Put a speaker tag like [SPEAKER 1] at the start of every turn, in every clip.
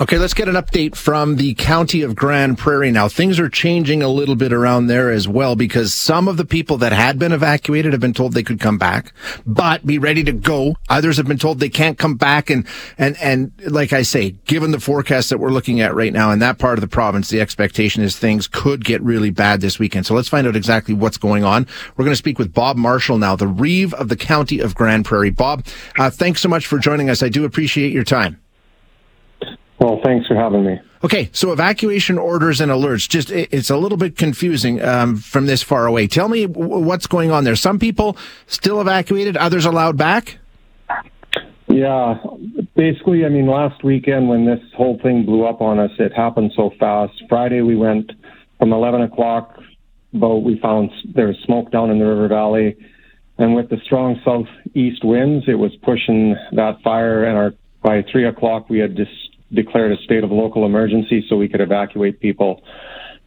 [SPEAKER 1] Okay, let's get an update from the county of Grande Prairie now. Things are changing a little bit around there as well because some of the people that had been evacuated have been told they could come back, but be ready to go. Others have been told they can't come back. And, and, and like I say, given the forecast that we're looking at right now in that part of the province, the expectation is things could get really bad this weekend. So let's find out exactly what's going on. We're going to speak with Bob Marshall now, the Reeve of the county of Grande Prairie. Bob, uh, thanks so much for joining us. I do appreciate your time.
[SPEAKER 2] Well, thanks for having me.
[SPEAKER 1] Okay, so evacuation orders and alerts. Just it's a little bit confusing um, from this far away. Tell me what's going on there. Some people still evacuated, others allowed back.
[SPEAKER 2] Yeah, basically, I mean, last weekend when this whole thing blew up on us, it happened so fast. Friday we went from 11 o'clock, boat. we found there was smoke down in the river valley, and with the strong southeast winds, it was pushing that fire. And our by three o'clock we had just declared a state of local emergency so we could evacuate people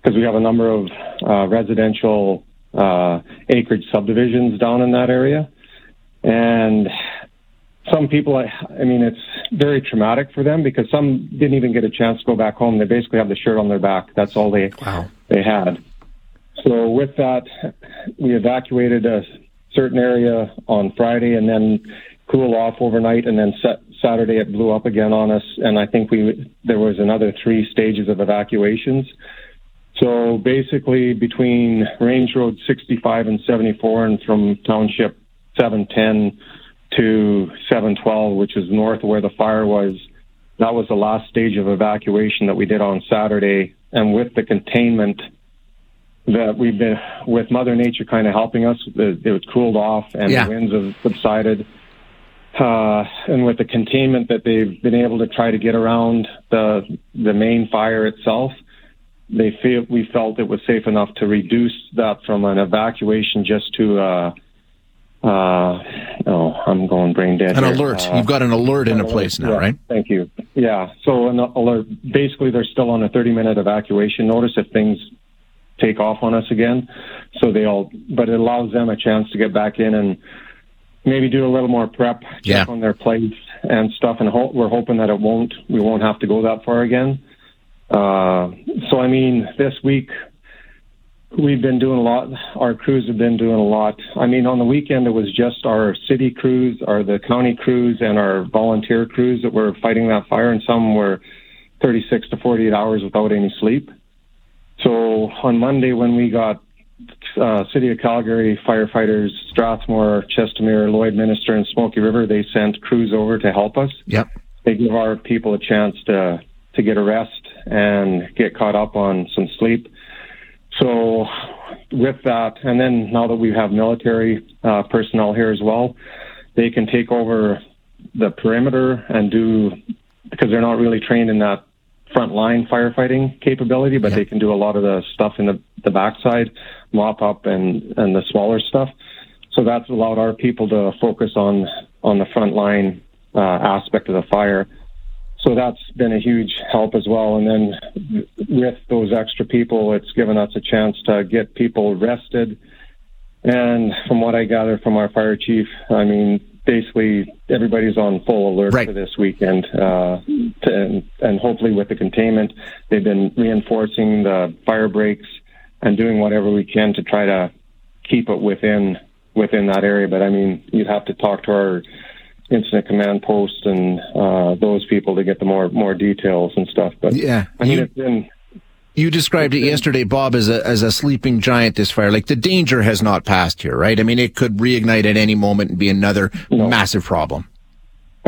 [SPEAKER 2] because we have a number of uh, residential uh, acreage subdivisions down in that area. And some people, I, I mean, it's very traumatic for them because some didn't even get a chance to go back home. They basically have the shirt on their back. That's all they wow. they had. So with that, we evacuated a certain area on Friday and then cool off overnight and then set Saturday it blew up again on us, and I think we there was another three stages of evacuations. So basically, between Range Road 65 and 74, and from Township 710 to 712, which is north of where the fire was, that was the last stage of evacuation that we did on Saturday. And with the containment that we've been with Mother Nature kind of helping us, it, it cooled off and yeah. the winds have subsided uh, and with the containment that they've been able to try to get around the the main fire itself, they feel we felt it was safe enough to reduce that from an evacuation just to uh, uh, oh, I'm going brain dead.
[SPEAKER 1] An
[SPEAKER 2] here.
[SPEAKER 1] alert. Uh, You've got an alert in a place now,
[SPEAKER 2] yeah,
[SPEAKER 1] right?
[SPEAKER 2] Thank you. Yeah. So an alert. Basically, they're still on a 30 minute evacuation notice if things take off on us again. So they all, but it allows them a chance to get back in and maybe do a little more prep, check yeah. on their plates and stuff, and ho- we're hoping that it won't we won't have to go that far again. Uh, so I mean, this week we've been doing a lot. Our crews have been doing a lot. I mean, on the weekend it was just our city crews, our the county crews, and our volunteer crews that were fighting that fire, and some were 36 to 48 hours without any sleep. So on Monday when we got uh, City of Calgary firefighters, Strathmore, Chestermere, Lloydminster, and Smoky River, they sent crews over to help us.
[SPEAKER 1] Yep.
[SPEAKER 2] They give our people a chance to to get a rest and get caught up on some sleep. So, with that, and then now that we have military uh, personnel here as well, they can take over the perimeter and do because they're not really trained in that frontline firefighting capability, but they can do a lot of the stuff in the, the backside, mop up and, and the smaller stuff. So that's allowed our people to focus on, on the frontline uh, aspect of the fire. So that's been a huge help as well. And then with those extra people, it's given us a chance to get people rested. And from what I gather from our fire chief, I mean, basically everybody's on full alert right. for this weekend, uh, to, and hopefully with the containment, they've been reinforcing the fire breaks and doing whatever we can to try to keep it within within that area. But I mean, you'd have to talk to our incident command post and uh, those people to get the more more details and stuff. But
[SPEAKER 1] yeah,
[SPEAKER 2] I mean, you, it's been
[SPEAKER 1] you described it yesterday, Bob, as a as a sleeping giant. This fire, like the danger has not passed here, right? I mean, it could reignite at any moment and be another no. massive problem.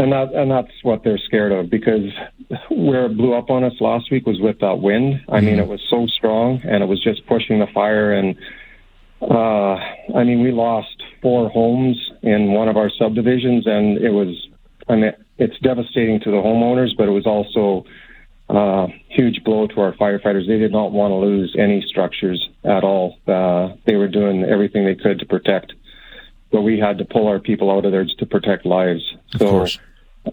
[SPEAKER 2] And that and that's what they're scared of because where it blew up on us last week was with that wind. I mm-hmm. mean, it was so strong and it was just pushing the fire. And uh, I mean, we lost four homes in one of our subdivisions, and it was. I mean, it's devastating to the homeowners, but it was also uh, huge blow to our firefighters. They did not want to lose any structures at all. Uh, they were doing everything they could to protect, but we had to pull our people out of there to protect lives.
[SPEAKER 1] Of so, course.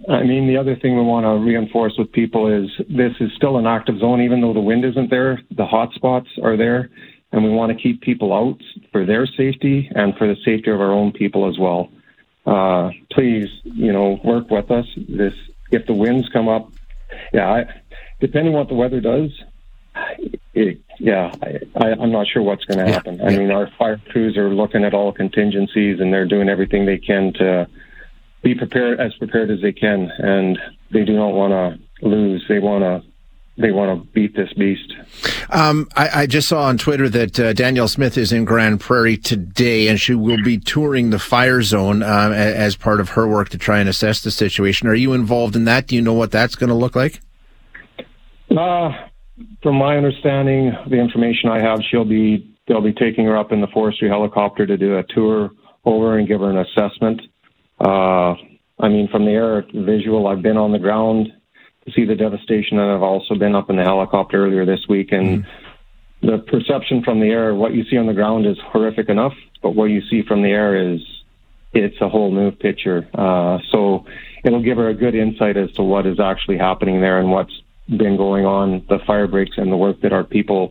[SPEAKER 2] I mean, the other thing we want to reinforce with people is this is still an active zone, even though the wind isn't there. The hot spots are there, and we want to keep people out for their safety and for the safety of our own people as well. Uh, please, you know, work with us. This, if the winds come up, yeah, I, depending what the weather does, it, yeah, I, am not sure what's going to happen. Yeah, I mean, our fire crews are looking at all contingencies and they're doing everything they can to be prepared as prepared as they can, and they do not want to lose. They want to they want to beat this beast.
[SPEAKER 1] Um, I, I, just saw on Twitter that uh, Danielle Smith is in Grande Prairie today, and she will be touring the fire zone uh, as part of her work to try and assess the situation. Are you involved in that? Do you know what that's going to look like?
[SPEAKER 2] Uh, from my understanding, the information I have, she'll be they'll be taking her up in the forestry helicopter to do a tour over and give her an assessment. Uh, I mean, from the air visual, I've been on the ground to see the devastation, and I've also been up in the helicopter earlier this week. And mm-hmm. the perception from the air, what you see on the ground is horrific enough, but what you see from the air is it's a whole new picture. Uh, so it'll give her a good insight as to what is actually happening there and what's been going on, the fire breaks and the work that our people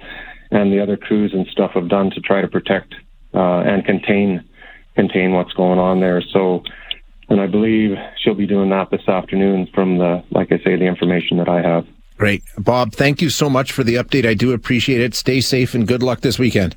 [SPEAKER 2] and the other crews and stuff have done to try to protect uh, and contain contain what's going on there. So and I believe she'll be doing that this afternoon from the, like I say, the information that I have.
[SPEAKER 1] Great. Bob, thank you so much for the update. I do appreciate it. Stay safe and good luck this weekend.